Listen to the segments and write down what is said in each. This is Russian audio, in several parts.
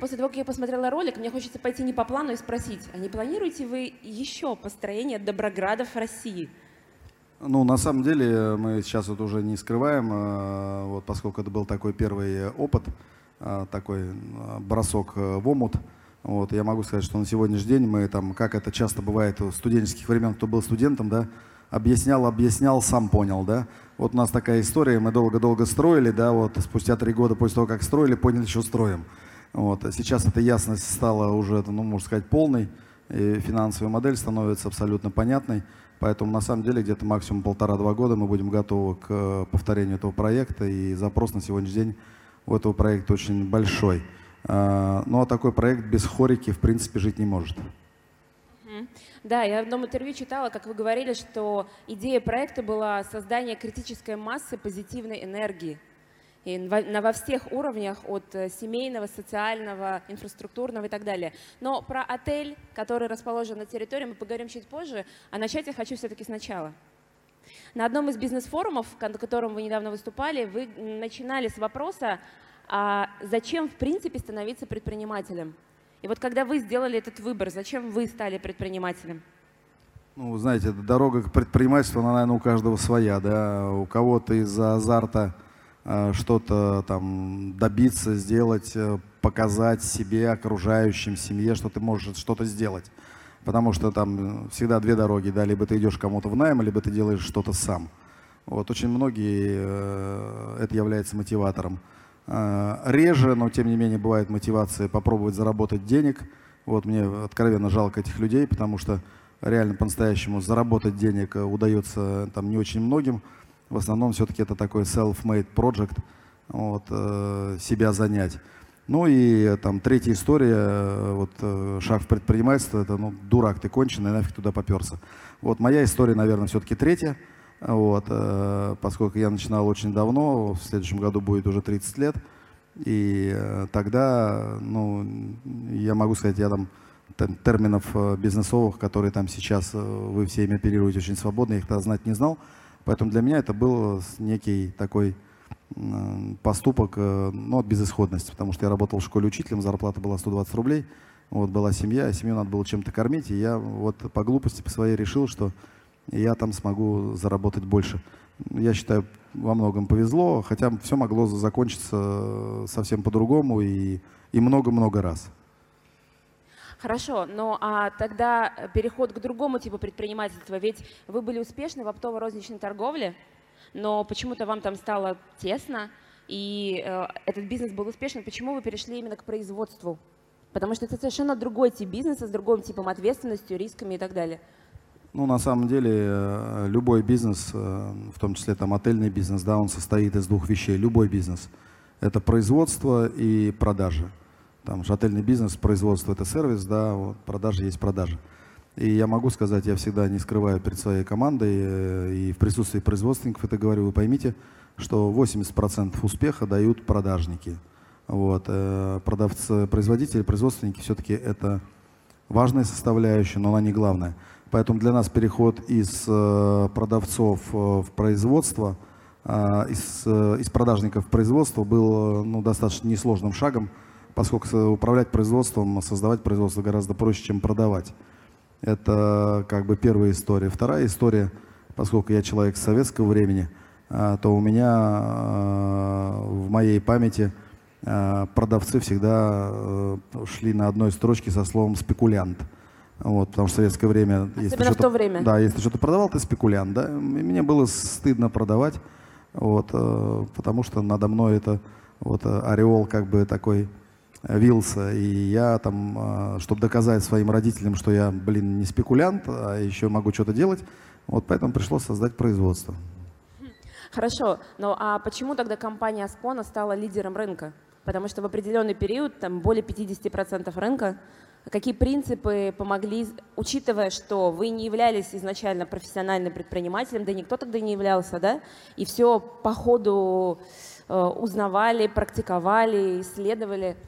После того, как я посмотрела ролик, мне хочется пойти не по плану и спросить, а не планируете вы еще построение доброградов России? Ну, на самом деле, мы сейчас вот уже не скрываем, э, вот поскольку это был такой первый опыт, э, такой э, бросок в омут, вот, я могу сказать, что на сегодняшний день мы там, как это часто бывает у студенческих времен, кто был студентом, да, объяснял, объяснял, сам понял, да. Вот у нас такая история, мы долго-долго строили, да, вот спустя три года после того, как строили, поняли, что строим. Вот. А сейчас эта ясность стала уже, ну, можно сказать, полной, и финансовая модель становится абсолютно понятной. Поэтому на самом деле где-то максимум полтора-два года мы будем готовы к э, повторению этого проекта, и запрос на сегодняшний день у этого проекта очень большой. А, ну а такой проект без хорики в принципе жить не может. Да, я в одном интервью читала, как вы говорили, что идея проекта была создание критической массы позитивной энергии и на, во всех уровнях, от э, семейного, социального, инфраструктурного и так далее. Но про отель, который расположен на территории, мы поговорим чуть позже, а начать я хочу все-таки сначала. На одном из бизнес-форумов, на котором вы недавно выступали, вы начинали с вопроса, а зачем в принципе становиться предпринимателем? И вот когда вы сделали этот выбор, зачем вы стали предпринимателем? Ну, знаете, дорога к предпринимательству, она, наверное, у каждого своя, да. У кого-то из-за азарта что-то там добиться, сделать, э, показать себе, окружающим, семье, что ты можешь что-то сделать. Потому что там всегда две дороги, да, либо ты идешь кому-то в найм, либо ты делаешь что-то сам. Вот очень многие э, это является мотиватором. Реже, но тем не менее бывает мотивация попробовать заработать денег. Вот мне откровенно жалко этих людей, потому что реально по-настоящему заработать денег удается там не очень многим. В основном все-таки это такой self-made project, вот, э, себя занять. Ну и там третья история, э, вот э, шаг в предпринимательство, это ну дурак ты конченый, нафиг туда поперся. Вот моя история, наверное, все-таки третья, вот, э, поскольку я начинал очень давно, в следующем году будет уже 30 лет, и э, тогда, ну, я могу сказать, я там терминов э, бизнесовых, которые там сейчас вы все ими оперируете очень свободно, я их тогда знать не знал. Поэтому для меня это был некий такой поступок э, ну, от безысходности, потому что я работал в школе учителем, зарплата была 120 рублей, вот была семья, семью надо было чем-то кормить, и я вот по глупости по своей решил, что я там смогу заработать больше. Я считаю, во многом повезло, хотя все могло закончиться совсем по-другому и много-много раз. Хорошо, но а тогда переход к другому типу предпринимательства, ведь вы были успешны в оптово-розничной торговле, но почему-то вам там стало тесно, и э, этот бизнес был успешен. Почему вы перешли именно к производству? Потому что это совершенно другой тип бизнеса с другим типом ответственностью, рисками и так далее. Ну, на самом деле, э, любой бизнес, э, в том числе там отельный бизнес, да, он состоит из двух вещей. Любой бизнес. Это производство и продажи. Там же отельный бизнес, производство – это сервис, да, вот, продажи есть продажи. И я могу сказать, я всегда не скрываю перед своей командой э, и в присутствии производственников это говорю, вы поймите, что 80% успеха дают продажники. Вот. Э, продавцы, производители, производственники все-таки это важная составляющая, но она не главная. Поэтому для нас переход из э, продавцов в производство, из, из продажников в производство был ну, достаточно несложным шагом, поскольку управлять производством, создавать производство гораздо проще, чем продавать. Это как бы первая история. Вторая история, поскольку я человек советского времени, а, то у меня а, в моей памяти а, продавцы всегда э, шли на одной строчке со словом «спекулянт». Вот, потому что в советское время... Особенно в то время. Да, если что-то продавал, ты спекулянт. Да? И мне было стыдно продавать, вот, э, потому что надо мной это вот, ореол как бы такой вился, и я там, а, чтобы доказать своим родителям, что я, блин, не спекулянт, а еще могу что-то делать, вот поэтому пришлось создать производство. Хорошо, но а почему тогда компания Аспона стала лидером рынка? Потому что в определенный период, там более 50% рынка, какие принципы помогли, учитывая, что вы не являлись изначально профессиональным предпринимателем, да никто тогда не являлся, да, и все по ходу э, узнавали, практиковали, исследовали –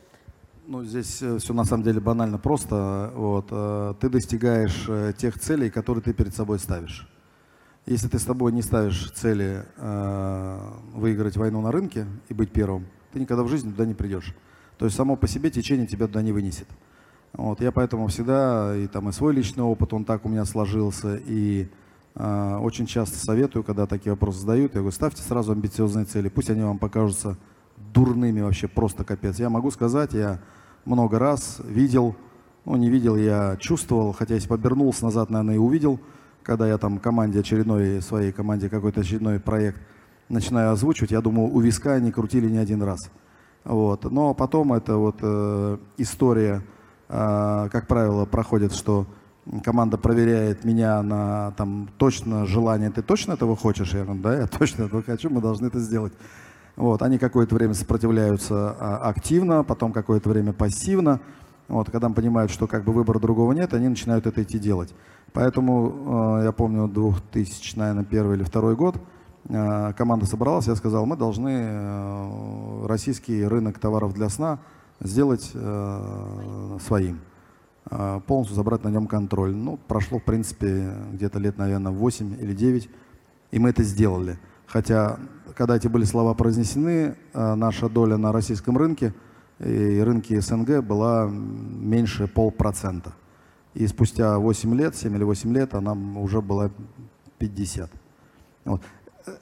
ну, здесь э, все на самом деле банально просто. Вот, э, ты достигаешь э, тех целей, которые ты перед собой ставишь. Если ты с тобой не ставишь цели выиграть войну на рынке и быть первым, ты никогда в жизни туда не придешь. То есть само по себе течение тебя туда не вынесет. Вот, я поэтому всегда, и там и свой личный опыт, он так у меня сложился, и э, очень часто советую, когда такие вопросы задают, я говорю, ставьте сразу амбициозные цели, пусть они вам покажутся дурными вообще, просто капец. Я могу сказать, я много раз видел, ну не видел, я чувствовал, хотя если побернулся назад, наверное, и увидел, когда я там команде очередной, своей команде какой-то очередной проект начинаю озвучивать, я думаю, у виска они крутили не один раз. Вот. Но потом это вот э, история а, как правило, проходит, что команда проверяет меня на там точно желание, ты точно этого хочешь? Я говорю, да, я точно этого хочу, мы должны это сделать. Вот, они какое-то время сопротивляются а, активно, потом какое-то время пассивно. Вот, когда понимают, что как бы выбора другого нет, они начинают это идти делать. Поэтому э, я помню 2000, наверное, первый или второй год, э, команда собралась, я сказал, мы должны э, российский рынок товаров для сна сделать э, своим, полностью забрать на нем контроль. Ну, прошло, в принципе, где-то лет, наверное, 8 или 9, и мы это сделали. Хотя, когда эти были слова произнесены, э, наша доля на российском рынке и рынке СНГ была меньше полпроцента. И спустя 8 лет, 7 или 8 лет, она уже была 50. Вот.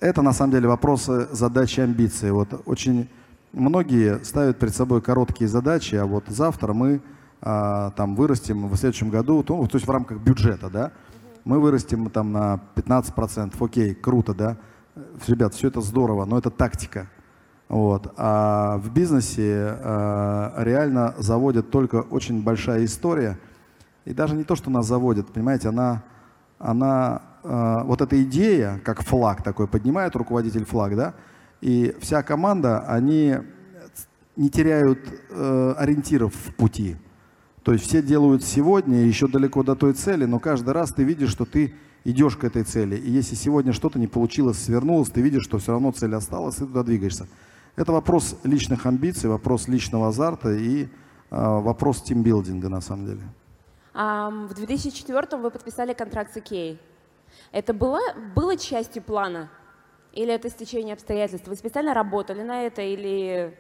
Это на самом деле вопросы задачи, амбиции. Вот очень многие ставят перед собой короткие задачи, а вот завтра мы а, там вырастем в следующем году, то, то есть в рамках бюджета, да, мы вырастем там на 15%, окей, круто, да. Ребят, все это здорово, но это тактика. Вот. А в бизнесе а, реально заводит только очень большая история. И даже не то, что нас заводит, понимаете, она, она а, вот эта идея, как флаг такой, поднимает руководитель флаг, да, и вся команда, они не теряют э, ориентиров в пути. То есть все делают сегодня, еще далеко до той цели, но каждый раз ты видишь, что ты идешь к этой цели. И если сегодня что-то не получилось, свернулось, ты видишь, что все равно цель осталась, и туда двигаешься. Это вопрос личных амбиций, вопрос личного азарта и э, вопрос тимбилдинга на самом деле. Um, в 2004 вы подписали контракт с Икеей. Это было, было частью плана? Или это стечение обстоятельств? Вы специально работали на это или...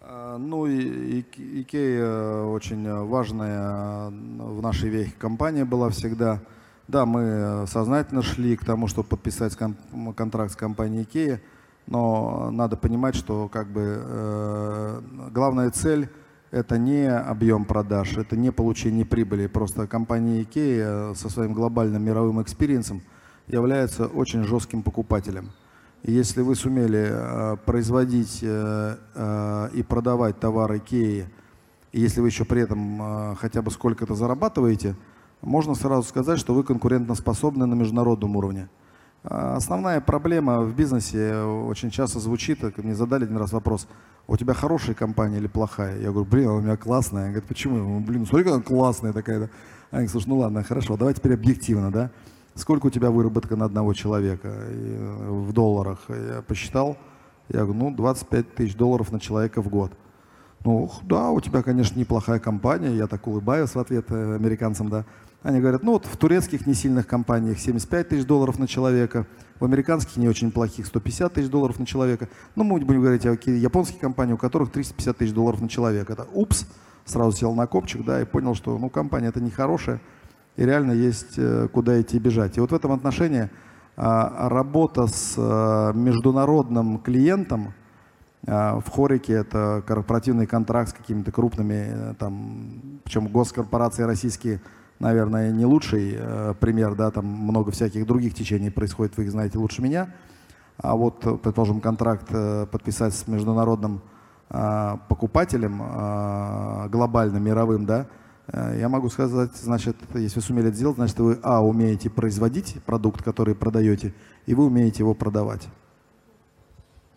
А, ну, Икея очень важная в нашей веке компания была всегда. Да, мы сознательно шли к тому, чтобы подписать контракт с компанией Икея, но надо понимать, что как бы э, главная цель это не объем продаж, это не получение прибыли. Просто компания Икея со своим глобальным мировым experience ом – является очень жестким покупателем. И если вы сумели э, производить э, э, и продавать товары Икеи, и если вы еще при этом э, хотя бы сколько-то зарабатываете, можно сразу сказать, что вы конкурентоспособны на международном уровне. Э, основная проблема в бизнесе очень часто звучит, мне задали один раз вопрос, у тебя хорошая компания или плохая? Я говорю, блин, у меня классная. Они говорят, почему? Блин, смотри, какая классная такая. Они говорят, слушай, ну ладно, хорошо, давай теперь объективно, да? сколько у тебя выработка на одного человека э, в долларах? Я посчитал, я говорю, ну, 25 тысяч долларов на человека в год. Ну, да, у тебя, конечно, неплохая компания. Я так улыбаюсь в ответ э, американцам, да. Они говорят, ну вот в турецких несильных компаниях 75 тысяч долларов на человека, в американских не очень плохих 150 тысяч долларов на человека. Ну, мы будем говорить о японских компаниях, у которых 350 тысяч долларов на человека. Это упс, сразу сел на копчик, да, и понял, что, ну, компания это нехорошая и реально есть э, куда идти бежать. И вот в этом отношении а, работа с э, международным клиентом, а, в Хорике это корпоративный контракт с какими-то крупными, э, там, причем госкорпорации российские, наверное, не лучший пример, да, там много всяких других течений происходит, вы их знаете лучше меня. А вот, предположим, контракт подписать с международным а, покупателем глобальным, мировым, да, Э, я могу сказать, значит, если сумели это сделать, значит, вы, а, умеете производить продукт, который продаете, и вы умеете его продавать.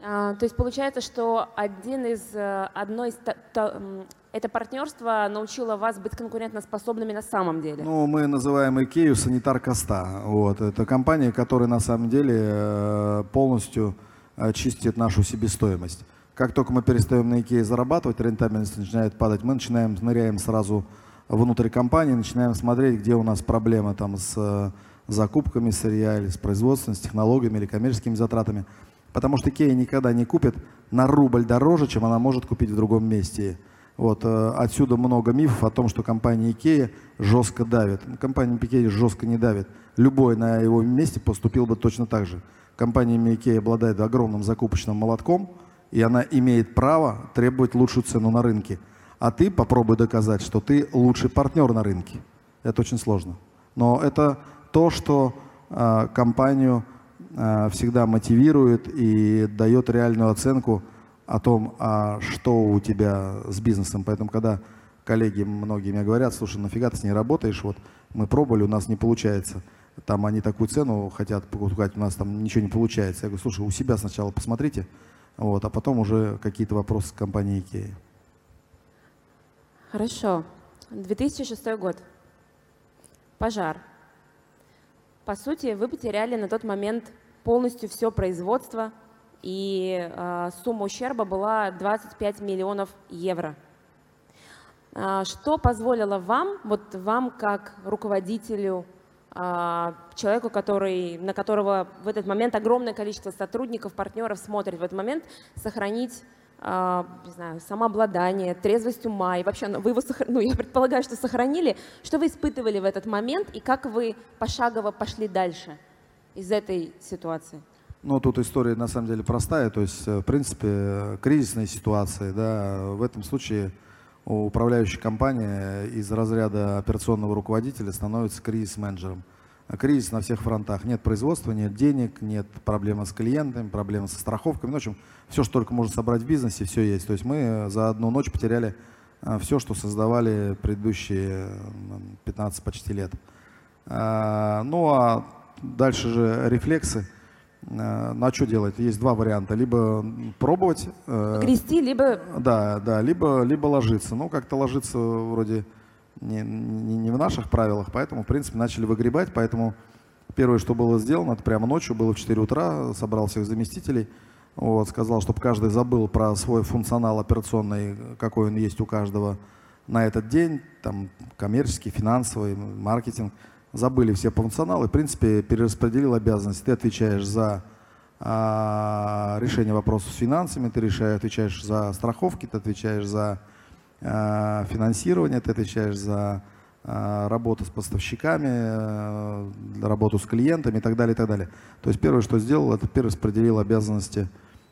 А, то есть получается, что один из, э, одно из, то, это партнерство научило вас быть конкурентоспособными на самом деле? Ну, мы называем IKEA санитар Коста. Вот. Это компания, которая на самом деле э, полностью чистит нашу себестоимость. Как только мы перестаем на IKEA зарабатывать, рентабельность начинает падать, мы начинаем, ныряем сразу внутрь компании, начинаем смотреть, где у нас проблемы там с э, закупками сырья или с производством, с технологиями или коммерческими затратами. Потому что Икея никогда не купит на рубль дороже, чем она может купить в другом месте. Вот, э, отсюда много мифов о том, что компания Икея жестко давит. Компания Икея жестко не давит. Любой на его месте поступил бы точно так же. Компания Икея обладает огромным закупочным молотком, и она имеет право требовать лучшую цену на рынке. А ты попробуй доказать, что ты лучший партнер на рынке. Это очень сложно. Но это то, что э, компанию э, всегда мотивирует и дает реальную оценку о том, а что у тебя с бизнесом. Поэтому, когда коллеги многие мне говорят, слушай, нафига ты с ней работаешь, вот мы пробовали, у нас не получается. Там они такую цену хотят покупать, у нас там ничего не получается. Я говорю, слушай, у себя сначала посмотрите, вот, а потом уже какие-то вопросы с компанией Ikea. Хорошо. 2006 год. Пожар. По сути, вы потеряли на тот момент полностью все производство, и э, сумма ущерба была 25 миллионов евро. Э, что позволило вам, вот вам как руководителю, э, человеку, который, на которого в этот момент огромное количество сотрудников, партнеров смотрит в этот момент, сохранить не знаю, самообладание, трезвость ума, и вообще ну, вы его, ну, я предполагаю, что сохранили. Что вы испытывали в этот момент и как вы пошагово пошли дальше из этой ситуации? Ну, тут история на самом деле простая, то есть, э, в принципе, кризисные ситуации, да, в этом случае управляющая компания из разряда операционного руководителя становится кризис-менеджером. Кризис на всех фронтах. Нет производства, нет денег, нет проблемы с клиентами, проблемы со страховками. Ну, в общем, все, что только можно собрать в бизнесе, все есть. То есть мы за одну ночь потеряли а, все, что создавали предыдущие 15 почти лет. А, ну а дальше же рефлексы. Ну а что делать? Есть два варианта. Либо пробовать. Э, Грести, либо... Да, да, либо, либо ложиться. Ну, как-то ложиться вроде не, не, не в наших правилах, поэтому, в принципе, начали выгребать. Поэтому первое, что было сделано, это прямо ночью, было в 4 утра, собрал всех заместителей, вот, сказал, чтобы каждый забыл про свой функционал операционный, какой он есть у каждого на этот день, там, коммерческий, финансовый, маркетинг. Забыли все функционалы, в принципе, перераспределил обязанности. Ты отвечаешь за а, решение вопросов с финансами, ты решаешь, отвечаешь за страховки, ты отвечаешь за Э, финансирование, ты отвечаешь за э, работу с поставщиками, э, работу с клиентами и так далее, и так далее. То есть первое, что сделал, это перераспределил обязанности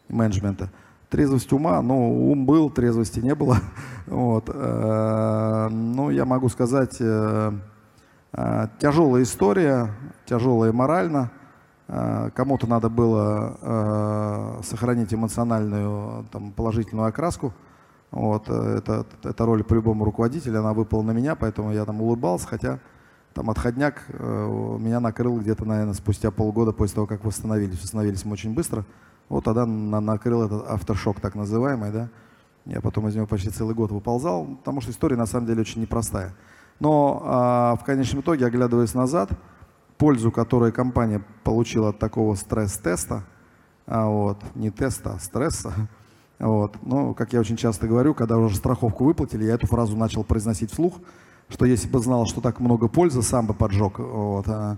менеджмента. Трезвость ума, ну, ум был, трезвости не было. Вот. Ну, я могу сказать, тяжелая история, тяжелая морально. Кому-то надо было сохранить эмоциональную, там, положительную окраску – вот, э, это, эта роль по-любому руководителя, она выпала на меня, поэтому я там улыбался, хотя там отходняк э, меня накрыл где-то, наверное, спустя полгода после того, как восстановились. Восстановились мы очень быстро. Вот тогда на, накрыл этот авторшок так называемый, да. Я потом из него почти целый год выползал, потому что история на самом деле очень непростая. Но а, в конечном итоге, оглядываясь назад, пользу, которую компания получила от такого стресс-теста, а, вот, не теста, а стресса, вот. Но, как я очень часто говорю, когда уже страховку выплатили, я эту фразу начал произносить вслух, что если бы знал, что так много пользы, сам бы поджег. Вот. А,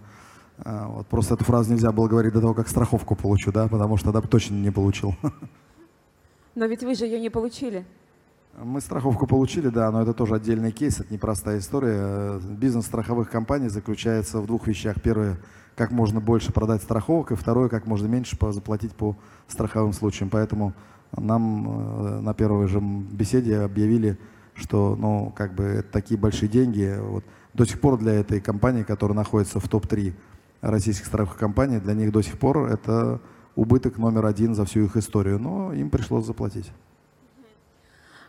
а, вот. Просто эту фразу нельзя было говорить до того, как страховку получу, да, потому что тогда бы точно не получил. Но ведь вы же ее не получили. Мы страховку получили, да, но это тоже отдельный кейс, это непростая история. Бизнес страховых компаний заключается в двух вещах. Первое, как можно больше продать страховок, и второе, как можно меньше заплатить по страховым случаям. Поэтому нам э, на первой же беседе объявили, что ну, как бы такие большие деньги. Вот, до сих пор для этой компании, которая находится в топ-3 российских страховых компаний, для них до сих пор это убыток номер один за всю их историю, но им пришлось заплатить.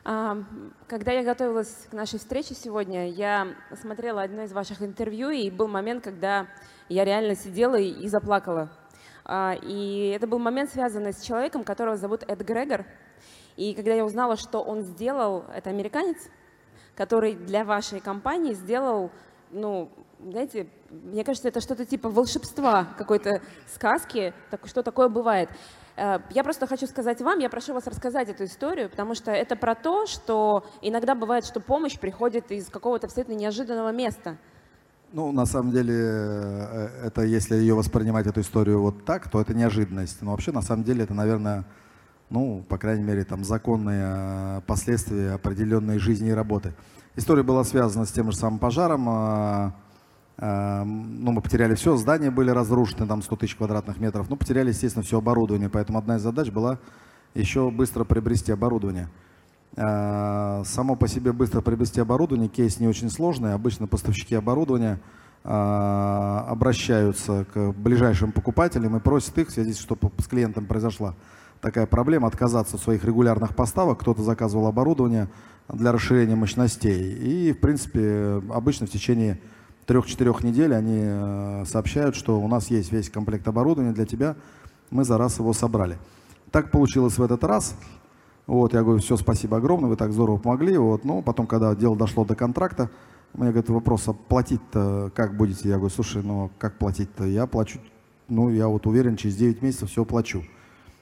А, когда я готовилась к нашей встрече сегодня, я смотрела одно из ваших интервью, и был момент, когда я реально сидела и заплакала а, и это был момент, связанный с человеком, которого зовут Эд Грегор. И когда я узнала, что он сделал, это американец, который для вашей компании сделал, ну, знаете, мне кажется, это что-то типа волшебства, какой-то сказки, так, что такое бывает. Э, я просто хочу сказать вам, я прошу вас рассказать эту историю, потому что это про то, что иногда бывает, что помощь приходит из какого-то абсолютно неожиданного места. Ну, на самом деле, э, это если ее воспринимать эту историю вот так, то это неожиданность. Но вообще, на самом деле, это, наверное, ну, по крайней мере, там законные э, последствия определенной жизни и работы. История была связана с тем же самым пожаром. Э, ну, мы потеряли все, здания были разрушены, там 100 тысяч квадратных метров, ну, потеряли, естественно, все оборудование, поэтому одна из задач была еще быстро приобрести оборудование. Э, само по себе быстро приобрести оборудование, кейс не очень сложный. Обычно поставщики оборудования э, обращаются к ближайшим покупателям и просят их, в связи с чтобы с клиентом произошла такая проблема, отказаться от своих регулярных поставок. Кто-то заказывал оборудование для расширения мощностей. И, в принципе, обычно в течение трех-четырех недель они э, сообщают, что у нас есть весь комплект оборудования для тебя, мы за раз его собрали. Так получилось в этот раз. Вот, я говорю, все, спасибо огромное, вы так здорово помогли. Вот, ну, потом, когда дело дошло до контракта, мне говорят, вопрос, а платить-то как будете? Я говорю, слушай, ну, как платить-то? Я плачу, ну, я вот уверен, через 9 месяцев все плачу.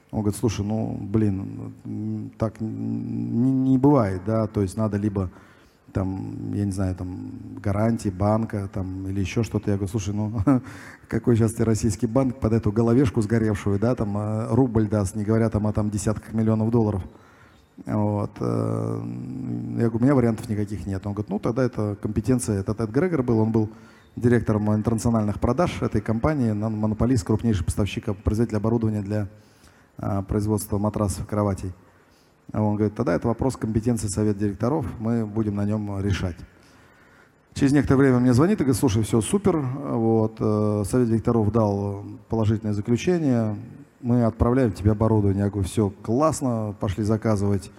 Он говорит, слушай, ну, блин, так не, не бывает, да, то есть надо либо там, я не знаю, там, гарантии банка, там, или еще что-то. Я говорю, слушай, ну, какой сейчас ты российский банк под эту головешку сгоревшую, да, там, э, рубль даст, не говоря там о там десятках миллионов долларов. Вот. Э, я говорю, у меня вариантов никаких нет. Он говорит, ну тогда это компетенция, это Тед Грегор был, он был директором интернациональных продаж этой компании, монополист, крупнейший поставщик, производитель оборудования для а, производства матрасов и кроватей. Он говорит, тогда это вопрос компетенции совета директоров, мы будем на нем решать. Через некоторое время мне звонит и говорит, слушай, все супер, вот, э, совет директоров дал положительное заключение, мы отправляем тебе оборудование. Я говорю, все классно, пошли заказывать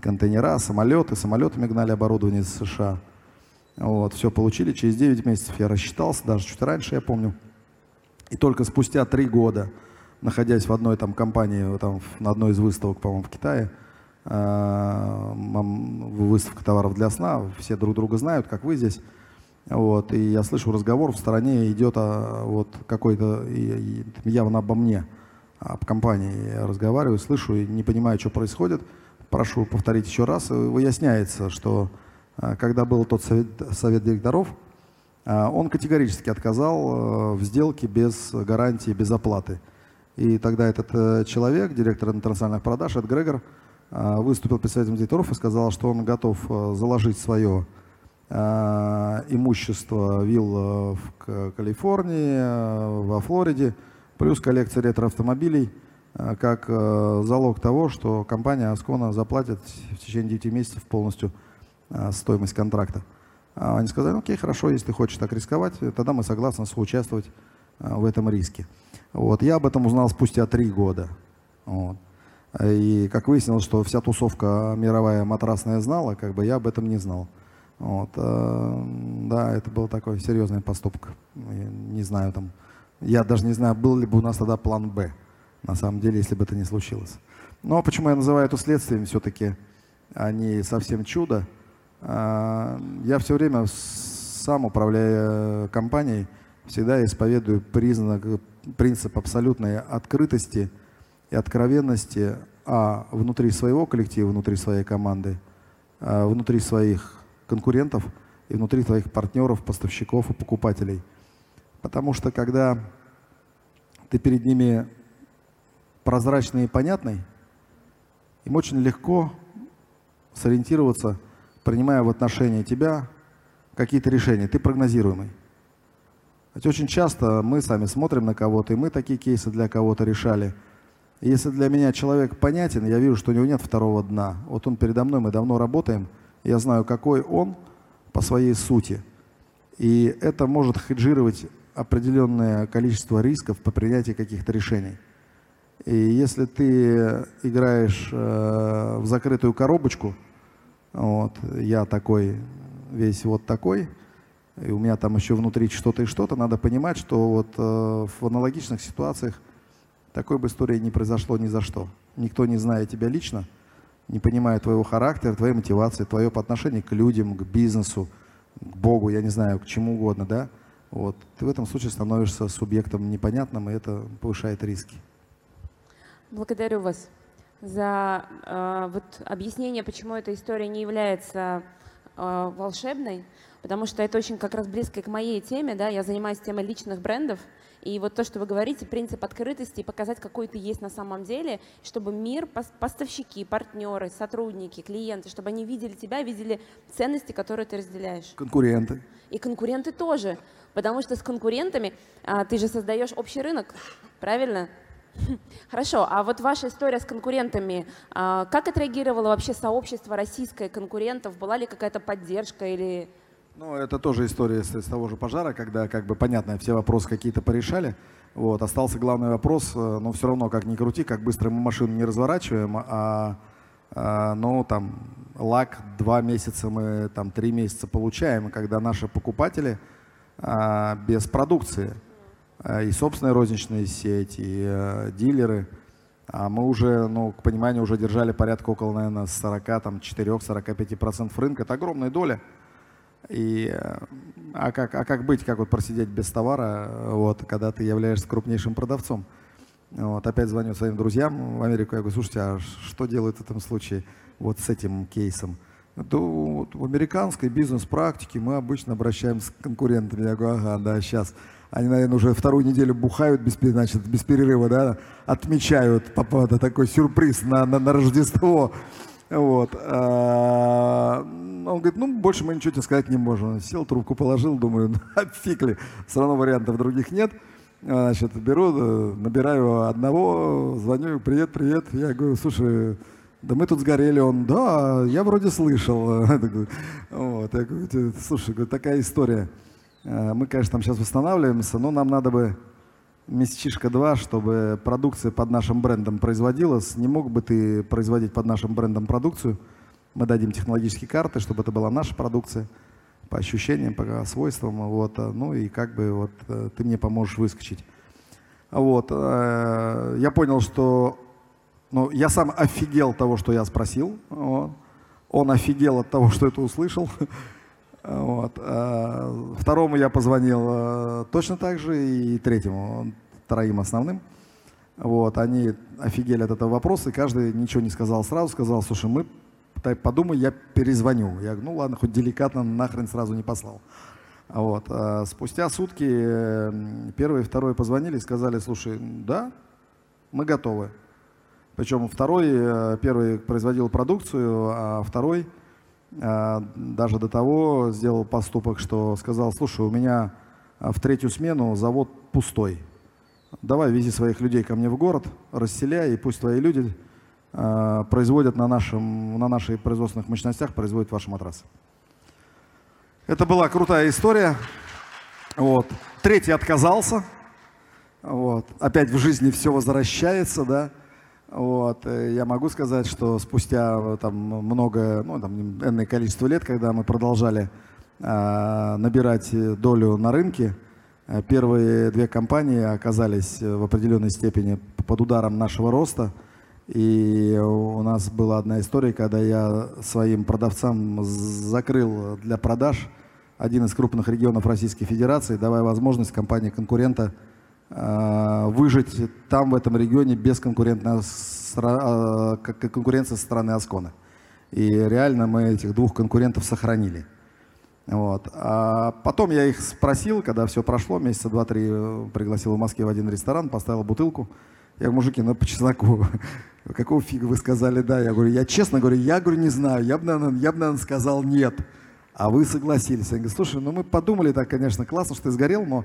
контейнера, самолеты, самолетами гнали оборудование из США. Вот, все получили, через 9 месяцев я рассчитался, даже чуть раньше, я помню. И только спустя 3 года, находясь в одной там компании, там, на одной из выставок, по-моему, в Китае, выставка товаров для сна, все друг друга знают, как вы здесь, вот, и я слышу разговор в стороне идет а, вот какой-то явно обо мне – об компании я разговариваю, слышу и не понимаю, что происходит. Прошу повторить еще раз. Выясняется, что а, когда был тот совет, совет директоров, а, он категорически отказал в сделке без гарантии, без оплаты. И тогда этот э, человек, директор интернациональных продаж, Эд Грегор, выступил перед советом директоров и сказал, что он готов заложить свое имущество вилл в Калифорнии, во Флориде, плюс коллекция ретро-автомобилей э, как э, залог того, что компания Аскона заплатит в течение 9 месяцев полностью э, стоимость контракта. А они сказали, окей, хорошо, если ты хочешь так рисковать, тогда мы согласны соучаствовать в этом риске. Вот. Я об этом узнал спустя три года. Вот. И как выяснилось, что вся тусовка мировая матрасная знала, как бы я об этом не знал. Вот. Да, это был такой серьезный поступок. не знаю, там, я даже не знаю, был ли бы у нас тогда план «Б», на самом деле, если бы это не случилось. Но почему я называю это следствием все-таки, а не совсем чудо? А, я все время, сам управляя компанией, всегда исповедую признак, принцип абсолютной открытости и откровенности а внутри своего коллектива, внутри своей команды, а внутри своих конкурентов и внутри своих партнеров, поставщиков и покупателей – Потому что когда ты перед ними прозрачный и понятный, им очень легко сориентироваться, принимая в отношении тебя какие-то решения. Ты прогнозируемый. Ведь очень часто мы сами смотрим на кого-то, и мы такие кейсы для кого-то решали. Если для меня человек понятен, я вижу, что у него нет второго дна. Вот он передо мной, мы давно работаем, я знаю, какой он по своей сути. И это может хеджировать определенное количество рисков по принятии каких-то решений. И если ты играешь э, в закрытую коробочку, вот, я такой, весь вот такой, и у меня там еще внутри что-то и что-то, надо понимать, что вот э, в аналогичных ситуациях такой бы истории не произошло ни за что. Никто не зная тебя лично, не понимая твоего характера, твоей мотивации, твое по к людям, к бизнесу, к Богу, я не знаю, к чему угодно, да, вот. Ты в этом случае становишься субъектом непонятным, и это повышает риски. Благодарю вас за э, вот объяснение, почему эта история не является э, волшебной, потому что это очень как раз близко к моей теме, да, я занимаюсь темой личных брендов, и вот то, что вы говорите, принцип открытости показать, какой ты есть на самом деле, чтобы мир, поставщики, партнеры, сотрудники, клиенты, чтобы они видели тебя, видели ценности, которые ты разделяешь. Конкуренты. И конкуренты тоже, потому что с конкурентами а, ты же создаешь общий рынок, правильно? Хорошо, а вот ваша история с конкурентами, а, как отреагировало вообще сообщество российское конкурентов? Была ли какая-то поддержка или ну, это тоже история с, с того же пожара, когда, как бы, понятно, все вопросы какие-то порешали. Вот, остался главный вопрос, э, но все равно, как ни крути, как быстро мы машину не разворачиваем, а, а ну, там, лак два месяца мы, там, три месяца получаем, когда наши покупатели а, без продукции, а, и собственные розничные сети, и а, дилеры, а мы уже, ну, к пониманию, уже держали порядка около, наверное, 44-45% рынка. Это огромная доля. И, э, а, как, а как быть, как вот просидеть без товара, вот, когда ты являешься крупнейшим продавцом? Вот, опять звоню своим друзьям в Америку, я говорю, слушайте, а что делают в этом случае вот с этим кейсом? То вот в американской бизнес-практике мы обычно обращаемся к конкурентам. Я говорю, ага, да, сейчас. Они, наверное, уже вторую неделю бухают без, значит, без перерыва, да, отмечают по, по, такой сюрприз на, на, на Рождество. Вот. А, он говорит, ну, больше мы ничего тебе сказать не можем. Сел, трубку положил, думаю, ну, фиг ли, все равно вариантов других нет. Значит, беру, э, набираю одного, звоню, привет, привет. Я говорю, слушай, да мы тут сгорели. Он, да, я вроде слышал. Вот, я говорю, слушай, такая история. Э, мы, конечно, там сейчас восстанавливаемся, но нам надо бы месячишка два, чтобы продукция под нашим брендом производилась. Не мог бы ты производить под нашим брендом продукцию? Мы дадим технологические карты, чтобы это была наша продукция по ощущениям, по свойствам. Вот, ну и как бы вот э, ты мне поможешь выскочить. Вот, э, я понял, что ну, я сам офигел того, что я спросил. Вот. Он офигел от того, что это услышал. Вот. Второму я позвонил э, точно так же, и третьему, троим основным. Вот. Они офигели от этого вопроса, и каждый ничего не сказал сразу, сказал, слушай, мы подумай, я перезвоню. Я говорю, ну ладно, хоть деликатно нахрен сразу не послал. Вот. А спустя сутки первый и второй позвонили и сказали, слушай, да, мы готовы. Причем второй, э, первый производил продукцию, а второй – а, даже до того сделал поступок, что сказал, слушай, у меня а, в третью смену завод пустой. Давай вези своих людей ко мне в город, расселяй, и пусть твои люди э, производят на, нашем, на наших производственных мощностях, производят ваши матрасы. Это была крутая история. Вот. Третий отказался. Вот. Опять в жизни все возвращается, да. Вот. Э, я могу сказать, что спустя э, там, много, ну, там, энное количество лет, когда мы продолжали э, набирать долю на рынке, э, первые две компании оказались в определенной степени под ударом нашего роста. И у нас была одна история, когда я своим продавцам закрыл для продаж один из крупных регионов Российской Федерации, давая возможность компании-конкурента Э, выжить там, в этом регионе, без конкурентной, э, конкуренции со стороны Аскона. И реально мы этих двух конкурентов сохранили. Вот. А потом я их спросил, когда все прошло, месяца два-три э, пригласил в Москве в один ресторан, поставил бутылку. Я говорю, мужики, ну по чесноку, какого фига вы сказали да? Я говорю, я честно говорю, я говорю, не знаю, я бы, наверное, я бы, наверное, сказал нет. А вы согласились. Я говорю, слушай, ну мы подумали так, конечно, классно, что ты сгорел, но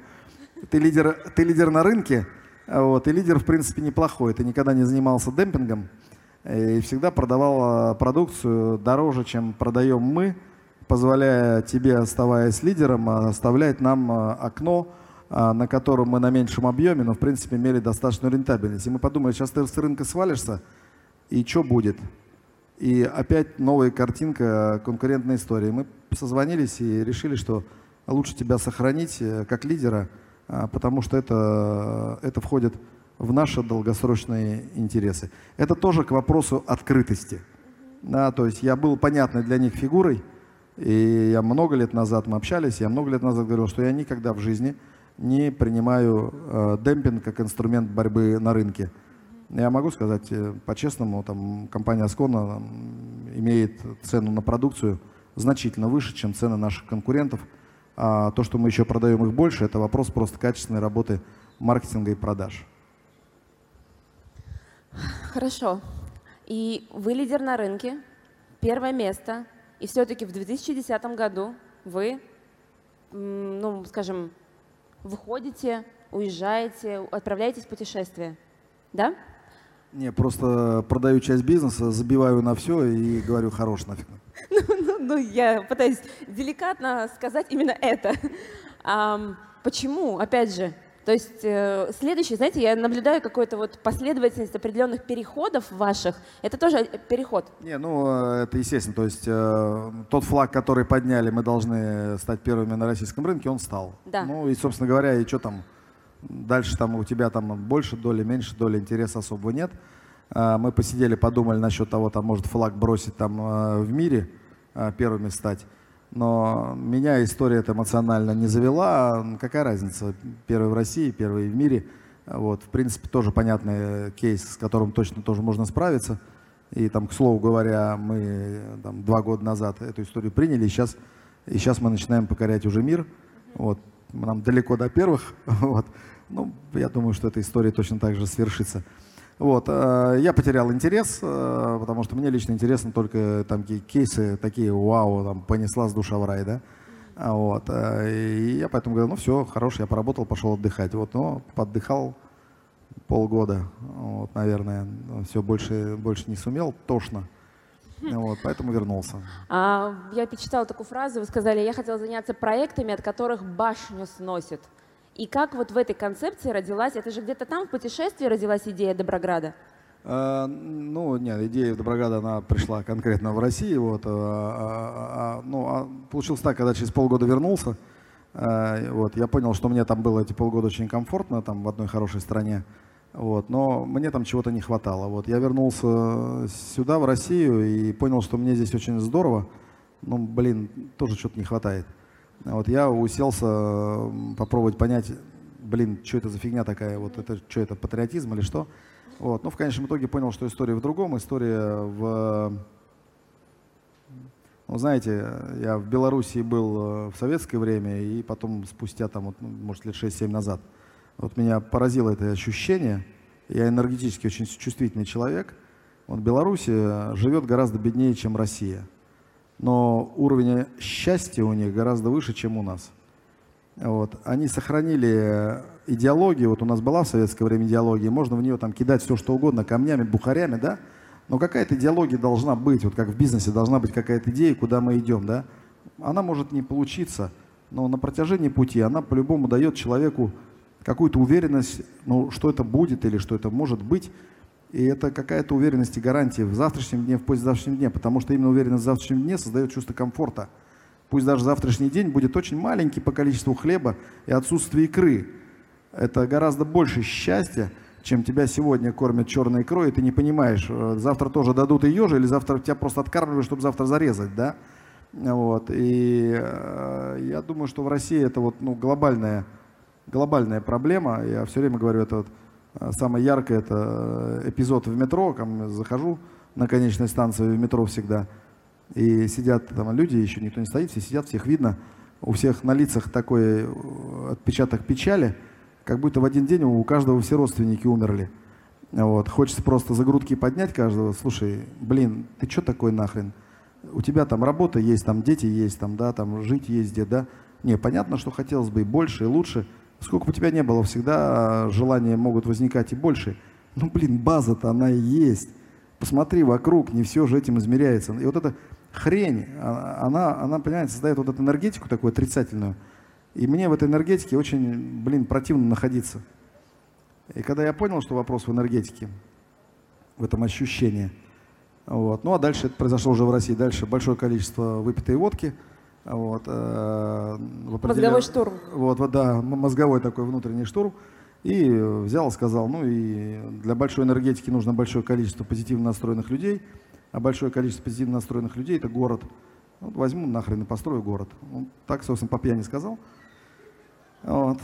ты лидер, ты лидер на рынке, вот, и лидер, в принципе, неплохой. Ты никогда не занимался демпингом и всегда продавал а, продукцию дороже, чем продаем мы, позволяя тебе, оставаясь лидером, а, оставлять нам а, окно, на котором мы на меньшем объеме, но, в принципе, имели достаточную рентабельность. И мы подумали, сейчас ты с рынка свалишься, и что будет? И опять новая картинка конкурентной истории. Мы созвонились и решили, что лучше тебя сохранить э, как лидера – а, потому что это, это входит в наши долгосрочные интересы. Это тоже к вопросу открытости. Да, то есть я был понятной для них фигурой, и я много лет назад, мы общались, я много лет назад говорил, что я никогда в жизни не принимаю э, демпинг как инструмент борьбы на рынке. Я могу сказать э, по-честному, там компания Аскона имеет цену на продукцию значительно выше, чем цены наших конкурентов. А то, что мы еще продаем их больше, это вопрос просто качественной работы маркетинга и продаж. Хорошо. И вы лидер на рынке, первое место, и все-таки в 2010 году вы, ну, скажем, выходите, уезжаете, отправляетесь в путешествие, да? Не, просто продаю часть бизнеса, забиваю на все и говорю, хорош нафиг. Ну, ну, ну я пытаюсь деликатно сказать именно это. А, почему, опять же, то есть э, следующий, знаете, я наблюдаю какую-то вот последовательность определенных переходов ваших. Это тоже переход? Не, ну э, это естественно. То есть э, тот флаг, который подняли, мы должны стать первыми на российском рынке, он стал. Да. Ну и, собственно говоря, и что там дальше там у тебя там больше доли, меньше доли, интереса особого нет. Э, мы посидели, подумали насчет того, там может флаг бросить там э, в мире, э, первыми стать. Но меня история эта эмоционально не завела. Какая разница? Первый в России, первый в мире. Вот, в принципе, тоже понятный кейс, с которым точно тоже можно справиться. И там, к слову говоря, мы там, два года назад эту историю приняли, и сейчас, и сейчас мы начинаем покорять уже мир. Вот, нам далеко до первых. Вот. Ну, я думаю, что эта история точно так же свершится. Вот, э, я потерял интерес, э, потому что мне лично интересно только там кейсы такие, вау, там понесла с душа в рай, да. А вот, э, и я поэтому говорю, ну все, хорош, я поработал, пошел отдыхать. Вот, но поддыхал полгода, вот, наверное, все больше, больше не сумел, тошно. Вот, поэтому вернулся. А, я почитала такую фразу, вы сказали, я хотел заняться проектами, от которых башню сносит. И как вот в этой концепции родилась, это же где-то там в путешествии родилась идея Доброграда? Uh, ну, нет, идея Доброграда, она пришла конкретно в России. Вот, а, а, а, ну, а получилось так, когда через полгода вернулся, а, вот, я понял, что мне там было эти полгода очень комфортно, там в одной хорошей стране. Вот, но мне там чего-то не хватало. Вот, я вернулся сюда, в Россию, и понял, что мне здесь очень здорово. Ну, блин, тоже что-то не хватает. Вот я уселся попробовать понять, блин, что это за фигня такая, вот это что это, патриотизм или что? Вот. Ну, в конечном итоге понял, что история в другом. История в... Ну, знаете, я в Белоруссии был э, в советское время, и потом спустя, там, вот, ну, может, лет 6-7 назад, вот меня поразило это ощущение. Я энергетически очень чувствительный человек. Вот Беларусь живет гораздо беднее, чем Россия но уровень счастья у них гораздо выше, чем у нас. Вот. Они сохранили идеологию, вот у нас была в советское время идеология, можно в нее там кидать все, что угодно, камнями, бухарями, да, но какая-то идеология должна быть, вот как в бизнесе должна быть какая-то идея, куда мы идем, да. Она может не получиться, но на протяжении пути она по-любому дает человеку какую-то уверенность, ну, что это будет или что это может быть, и это какая-то уверенность и гарантия в завтрашнем дне, в послезавтрашнем дне, потому что именно уверенность в завтрашнем дне создает чувство комфорта. Пусть даже завтрашний день будет очень маленький по количеству хлеба и отсутствие икры. Это гораздо больше счастья, чем тебя сегодня кормят черной икрой, и ты не понимаешь, э, завтра тоже дадут ее же, или завтра тебя просто откармливают, чтобы завтра зарезать, да? Вот. И э, я думаю, что в России это вот, ну, глобальная, глобальная проблема. Я все время говорю, это вот самое яркое это э, эпизод в метро, там захожу на конечной станции в метро всегда, и сидят там люди, еще никто не стоит, все сидят, всех видно, у всех на лицах такой э, отпечаток печали, как будто в один день у каждого все родственники умерли. Вот. Хочется просто за грудки поднять каждого. Слушай, блин, ты что такой нахрен? У тебя там работа есть, там дети есть, там, да, там жить есть где, да? Не, понятно, что хотелось бы и больше, и лучше – Сколько бы тебя не было, всегда желания могут возникать и больше. Ну, блин, база-то она и есть. Посмотри вокруг, не все же этим измеряется. И вот эта хрень, а, она, она понимаете, создает вот эту энергетику такую отрицательную. И мне в этой энергетике очень, блин, противно находиться. И когда я понял, что вопрос в энергетике, в этом ощущении, вот. Ну а дальше это произошло уже в России. Дальше большое количество выпитой водки – вот, э, мозговой штурм. Вот, вот, да, мозговой такой внутренний штурм. И взял, сказал, ну и для большой энергетики нужно большое количество позитивно настроенных людей, а большое количество позитивно настроенных людей – это город. Вот возьму нахрен и построю город. Он так, собственно, по пьяни сказал. Вот.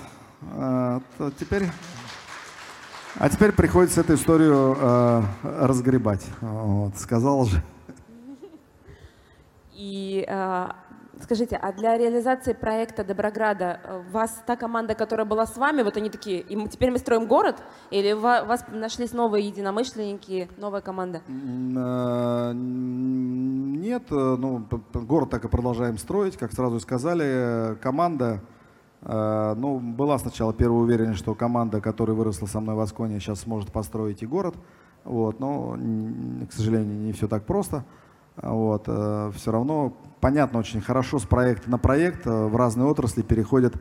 А, теперь, а теперь приходится эту историю а, разгребать. Вот. Сказал же. И Скажите, а для реализации проекта Доброграда э, вас та команда, которая была с вами, вот они такие, и теперь мы строим город? Или у вас нашлись новые единомышленники, новая команда? Э, нет, э, ну, город так и продолжаем строить, как сразу сказали. Команда, ну, была сначала первая уверенность, что команда, которая выросла со мной в Асконе, сейчас сможет построить и город. Вот, но, к сожалению, не все так просто. Вот, все равно понятно очень хорошо с проекта на проект э, в разные отрасли переходят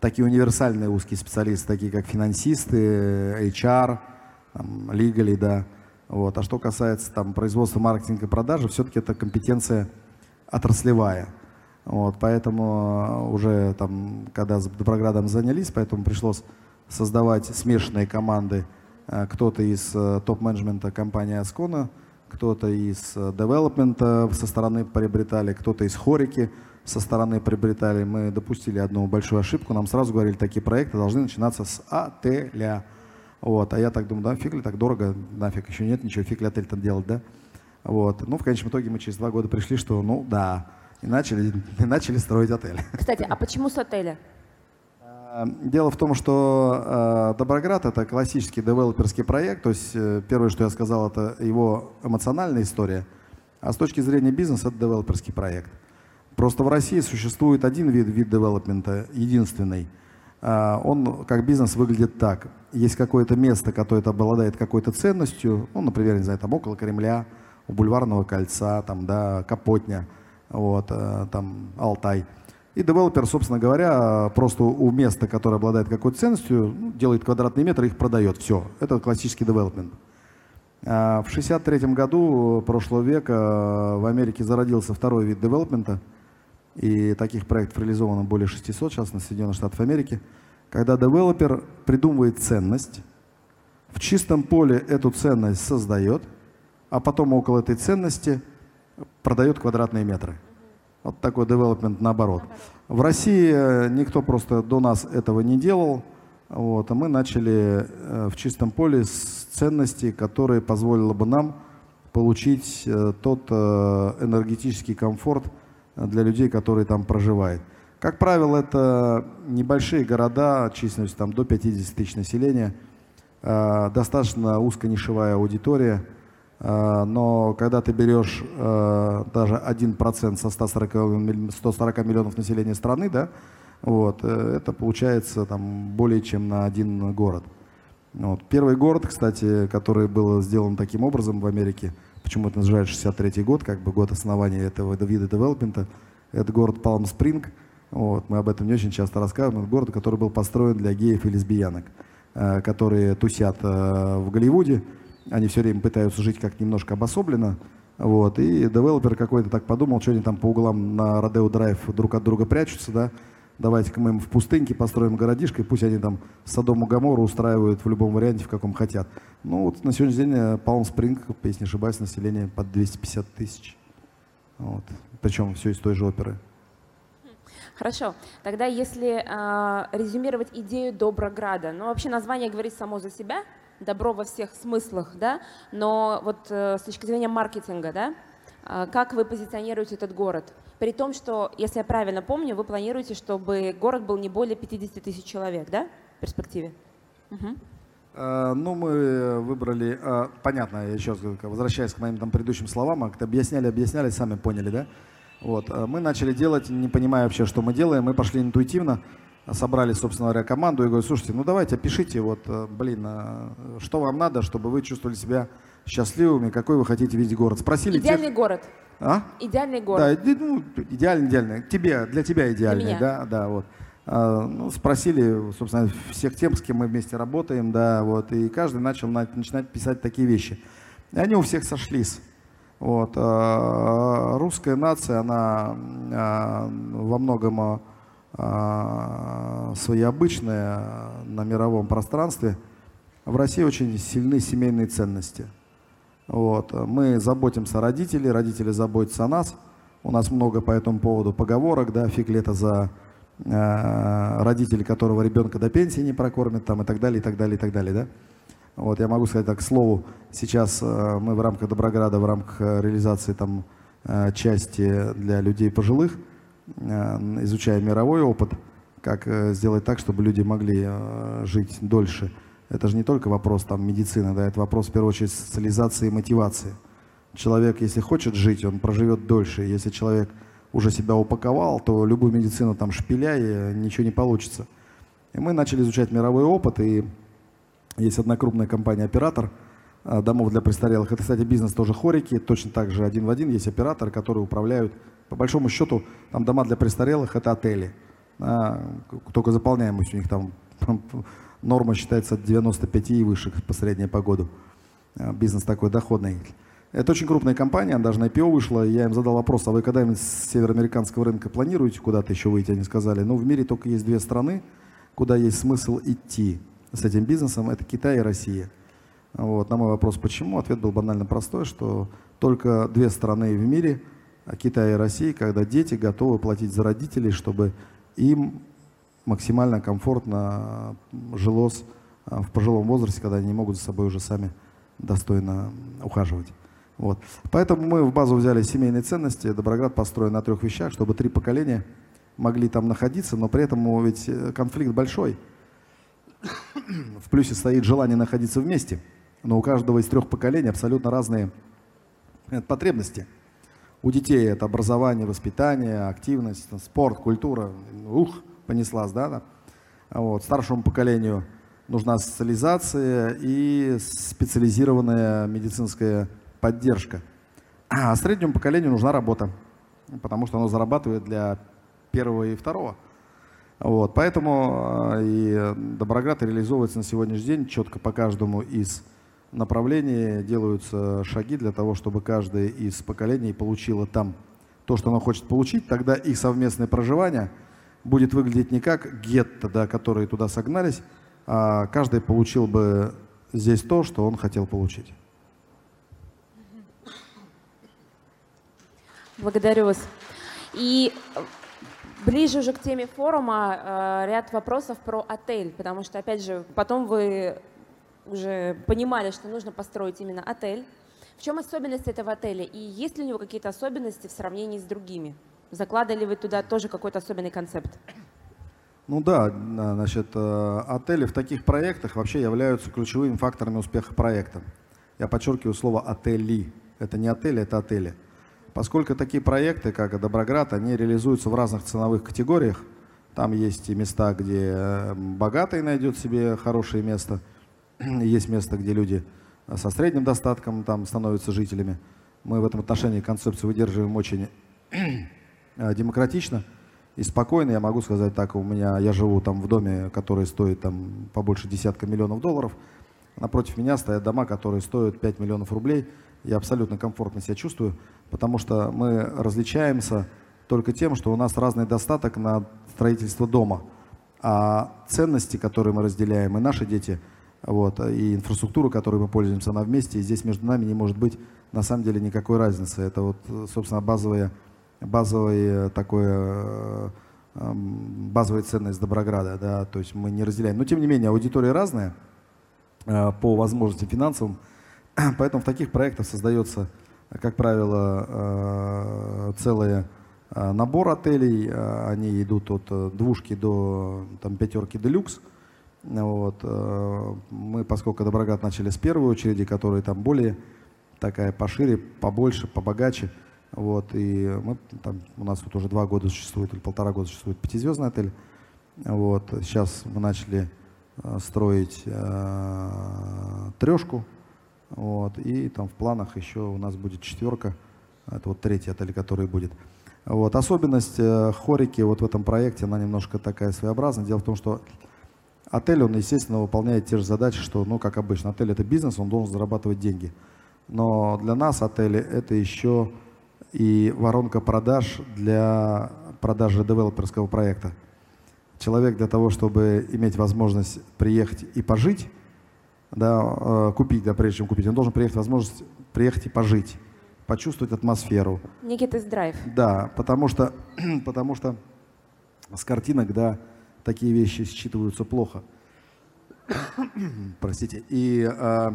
такие универсальные узкие специалисты, такие как финансисты, HR, там, legal, да. Вот. А что касается там, производства, маркетинга и продажи, все-таки это компетенция отраслевая. Вот, поэтому э, уже там, когда с Доброградом занялись, поэтому пришлось создавать смешанные команды. Э, кто-то из топ-менеджмента компании Аскона, кто-то из девелопмента со стороны приобретали, кто-то из хорики со стороны приобретали. Мы допустили одну большую ошибку. Нам сразу говорили, такие проекты должны начинаться с отеля. Вот. А я так думаю, да, фиг ли так дорого, нафиг, еще нет ничего, фиг ли отель там делать, да? Вот. Ну, в конечном итоге мы через два года пришли, что, ну, да, и начали, и начали строить отель. Кстати, а почему с отеля? Эм, дело в том, что э, Доброград это классический девелоперский проект. То есть э, первое, что я сказал, это его эмоциональная история. А с точки зрения бизнеса это девелоперский проект. Просто в России существует один вид, вид девелопмента, единственный. Э, он как бизнес выглядит так. Есть какое-то место, которое обладает какой-то ценностью, ну, например, не знаю, там около Кремля, у Бульварного кольца, там, да, Капотня, вот, там, Алтай – и девелопер, собственно говоря, просто у места, которое обладает какой-то ценностью, ну, делает квадратные метры, их продает. Все. Это классический девелопмент. А в 1963 году прошлого века в Америке зародился второй вид девелопмента. И таких проектов реализовано более 600 сейчас на Соединенных Штатах Америки. Когда девелопер придумывает ценность, в чистом поле эту ценность создает, а потом около этой ценности продает квадратные метры. Вот такой девелопмент наоборот. В России э, никто просто до нас этого не делал. Вот, а мы начали э, в чистом поле с ценностей, которые позволило бы нам получить э, тот энергетический комфорт для людей, которые там проживают. Как правило, это небольшие города, численностью там, до 50 тысяч населения, достаточно узконишевая аудитория – но когда ты берешь э, даже 1% со 140, 140 миллионов населения страны, да, вот, э, это получается там, более чем на один город. Вот. Первый город, кстати, который был сделан таким образом в Америке, почему это называют 63 год, как бы год основания этого вида девелопмента, это город Палм Спринг. Вот, мы об этом не очень часто рассказываем. Это город, который был построен для геев и лесбиянок, которые тусят в Голливуде, они все время пытаются жить как немножко обособленно. Вот, и девелопер какой-то так подумал, что они там по углам на Родео Драйв друг от друга прячутся, да, давайте-ка мы им в пустыньке построим городишко, и пусть они там Содому Гамору устраивают в любом варианте, в каком хотят. Ну вот на сегодняшний день Палм Спринг, если не ошибаюсь, население под 250 тысяч. Вот. Причем все из той же оперы. Хорошо. Тогда если э, резюмировать идею Доброграда, ну вообще название говорит само за себя, добро во всех смыслах, да, но вот э, с точки зрения маркетинга, да, э, как вы позиционируете этот город? При том, что, если я правильно помню, вы планируете, чтобы город был не более 50 тысяч человек, да, в перспективе? Угу. Ну, мы выбрали, понятно, я еще раз возвращаясь к моим там предыдущим словам, а объясняли, объясняли, сами поняли, да? Вот, мы начали делать, не понимая вообще, что мы делаем, мы пошли интуитивно, собрали, собственно говоря, команду и говорю, слушайте, ну давайте опишите, вот, э, блин, а что вам надо, чтобы вы чувствовали себя счастливыми, какой вы хотите видеть город. Спросили Идеальный тех... город. А? Идеальный город. Да, ну, идеальный, идеальный. Тебе, для тебя идеальный, для меня. да, да, вот. А, ну, спросили, собственно, всех тем, с кем мы вместе работаем, да, вот, и каждый начал на, начинать писать такие вещи. И они у всех сошлись. Вот. А, русская нация, она а, во многом а, свои обычные на мировом пространстве. В России очень сильны семейные ценности. Вот. Мы заботимся о родителях, родители заботятся о нас. У нас много по этому поводу поговорок, да, фиг лето за э, родителей, которого ребенка до пенсии не прокормят, там, и так далее, и так далее, и так далее, да. Вот, я могу сказать так, к слову, сейчас э, мы в рамках Доброграда, в рамках реализации там э, части для людей пожилых, э, изучая мировой опыт, как э, сделать так, чтобы люди могли э, жить дольше. Это же не только вопрос там, медицины, да, это вопрос в первую очередь социализации и мотивации. Человек, если хочет жить, он проживет дольше. Если человек уже себя упаковал, то любую медицину там шпиляй, ничего не получится. И мы начали изучать мировой опыт, и есть одна крупная компания-оператор э, домов для престарелых. Это, кстати, бизнес тоже хорики, точно так же один в один. Есть операторы, которые управляют, по большому счету, там дома для престарелых – это отели. А, только заполняемость у них там, норма считается от 95 и выше по средней по году. А, бизнес такой доходный. Это очень крупная компания, даже на IPO вышла. Я им задал вопрос, а вы когда-нибудь с североамериканского рынка планируете куда-то еще выйти? Они сказали, ну в мире только есть две страны, куда есть смысл идти с этим бизнесом, это Китай и Россия. Вот. На мой вопрос, почему, ответ был банально простой, что только две страны в мире, Китай и Россия, когда дети готовы платить за родителей, чтобы им максимально комфортно жилось а, в пожилом возрасте, когда они не могут за собой уже сами достойно ухаживать. Вот. Поэтому мы в базу взяли семейные ценности. Доброград построен на трех вещах, чтобы три поколения могли там находиться, но при этом ведь э, конфликт большой. В плюсе стоит желание находиться вместе, но у каждого из трех поколений абсолютно разные э, потребности. У детей это образование, воспитание, активность, спорт, культура. Ух, понеслась, да? Вот. Старшему поколению нужна социализация и специализированная медицинская поддержка. А среднему поколению нужна работа, потому что оно зарабатывает для первого и второго. Вот, поэтому э, и Доброград реализовывается на сегодняшний день четко по каждому из направлений делаются шаги для того, чтобы каждое из поколений получило там то, что оно хочет получить, тогда их совместное проживание будет выглядеть не как гетто, да, которые туда согнались, а каждый получил бы здесь то, что он хотел получить. Благодарю вас. И ближе уже к теме форума э, ряд вопросов про отель, потому что, опять же, потом вы уже понимали, что нужно построить именно отель. В чем особенность этого отеля и есть ли у него какие-то особенности в сравнении с другими? Закладывали вы туда тоже какой-то особенный концепт? Ну да, значит, э, отели в таких проектах вообще являются ключевыми факторами успеха проекта. Я подчеркиваю слово «отели». Это не отели, это отели. Поскольку такие проекты, как Доброград, они реализуются в разных ценовых категориях. Там есть и места, где э, богатый найдет себе хорошее место, есть место, где люди со средним достатком там становятся жителями. Мы в этом отношении концепцию выдерживаем очень э, демократично и спокойно. Я могу сказать так, у меня, я живу там в доме, который стоит там побольше десятка миллионов долларов. Напротив меня стоят дома, которые стоят 5 миллионов рублей. Я абсолютно комфортно себя чувствую потому что мы различаемся только тем, что у нас разный достаток на строительство дома. А ценности, которые мы разделяем, и наши дети, вот, и инфраструктура, которой мы пользуемся, она вместе, и здесь между нами не может быть на самом деле никакой разницы. Это вот, собственно, базовая, базовая такое, эм, базовая ценность Доброграда, да, то есть мы не разделяем. Но тем не менее, аудитория разная э, по возможностям финансовым, поэтому в таких проектах создается как правило, э, целый э, набор отелей. Они идут от двушки до там, пятерки делюкс. Вот. Мы, поскольку Доброград начали с первой очереди, которые там более такая пошире, побольше, побогаче. Вот, и мы, там, у нас тут уже два года существует, или полтора года существует пятизвездный отель. Вот, сейчас мы начали строить э, трешку, вот, и там в планах еще у нас будет четверка. Это вот третий отель, который будет. Вот. Особенность э, хорики вот в этом проекте, она немножко такая своеобразная. Дело в том, что отель, он, естественно, выполняет те же задачи, что, ну, как обычно, отель это бизнес, он должен зарабатывать деньги. Но для нас отели это еще и воронка продаж для продажи девелоперского проекта. Человек для того, чтобы иметь возможность приехать и пожить, да, э, купить, да, прежде чем купить, он должен приехать, возможность приехать и пожить, почувствовать атмосферу. Некий тест-драйв. Да, потому что, потому что с картинок, да, такие вещи считываются плохо. Простите. И э,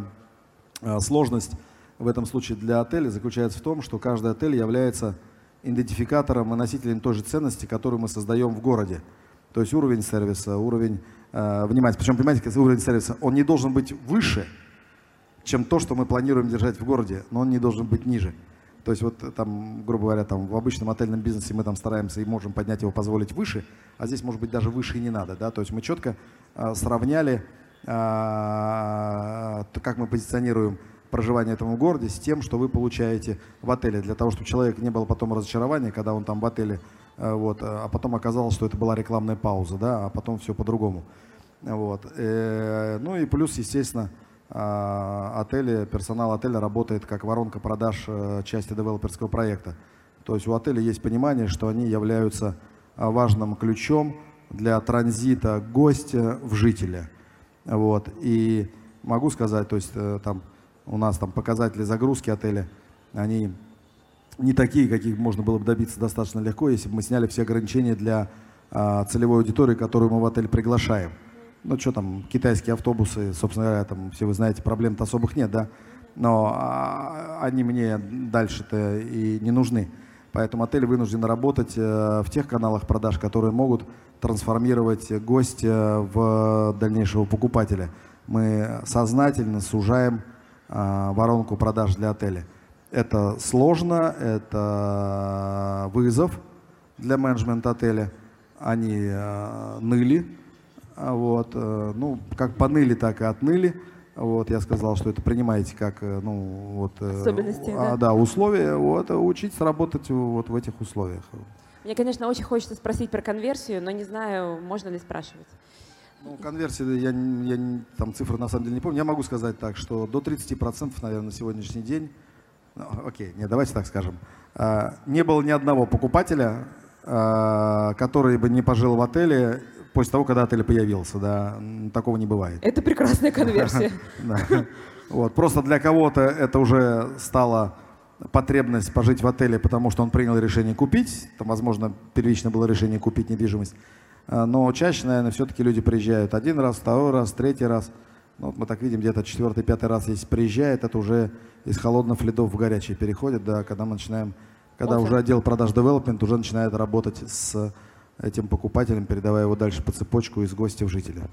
э, сложность в этом случае для отеля заключается в том, что каждый отель является идентификатором и носителем той же ценности, которую мы создаем в городе. То есть уровень сервиса, уровень э, внимания. Причем, понимаете, уровень сервиса, он не должен быть выше, чем то, что мы планируем держать в городе, но он не должен быть ниже. То есть вот там, грубо говоря, там в обычном отельном бизнесе мы там стараемся и можем поднять его, позволить выше, а здесь, может быть, даже выше и не надо, да. То есть мы четко э, сравняли, э, как мы позиционируем проживание этому городе с тем, что вы получаете в отеле, для того, чтобы человек не было потом разочарования, когда он там в отеле, э, вот, а потом оказалось, что это была рекламная пауза, да, а потом все по-другому. Вот. Э, ну и плюс, естественно, отели, персонал отеля работает как воронка продаж э, части девелоперского проекта. То есть у отеля есть понимание, что они являются а, важным ключом для транзита гостя в жителя. Вот. И могу сказать, то есть э, там у нас там показатели загрузки отеля, они не такие, каких можно было бы добиться достаточно легко, если бы мы сняли все ограничения для а, целевой аудитории, которую мы в отель приглашаем. Ну, что там, китайские автобусы, собственно говоря, там, все вы знаете, проблем-то особых нет, да? Но а, они мне дальше-то и не нужны. Поэтому отель вынужден работать э, в тех каналах продаж, которые могут трансформировать гостя в дальнейшего покупателя. Мы сознательно сужаем э, воронку продаж для отеля. Это сложно, это вызов для менеджмента отеля. Они э, ныли, вот, э, ну, как поныли, так и отныли. Вот, я сказал, что это принимаете как, э, ну, вот, э, Особенности, а, да. да, условия, вот, учитесь работать вот в этих условиях. Мне, конечно, очень хочется спросить про конверсию, но не знаю, можно ли спрашивать. Ну, конверсия, я, я там цифры на самом деле не помню. Я могу сказать так, что до 30%, наверное, на сегодняшний день, ну, окей, не, давайте так скажем, а, не было ни одного покупателя, а, который бы не пожил в отеле после того, когда отель появился, да, такого не бывает. Это прекрасная конверсия. Вот. Просто для кого-то это уже стало потребность пожить в отеле, потому что он принял решение купить. Там, возможно, первично было решение купить недвижимость. А, Но чаще, наверное, все-таки люди приезжают один раз, второй раз, третий раз. Ну, вот мы так видим, где-то четвертый, пятый раз, если приезжает, это уже из холодных ледов в горячие переходит, да, когда мы начинаем, когда Вот уже отдел продаж development уже начинает работать с этим покупателем, передавая его дальше по цепочку из гостя в жителя.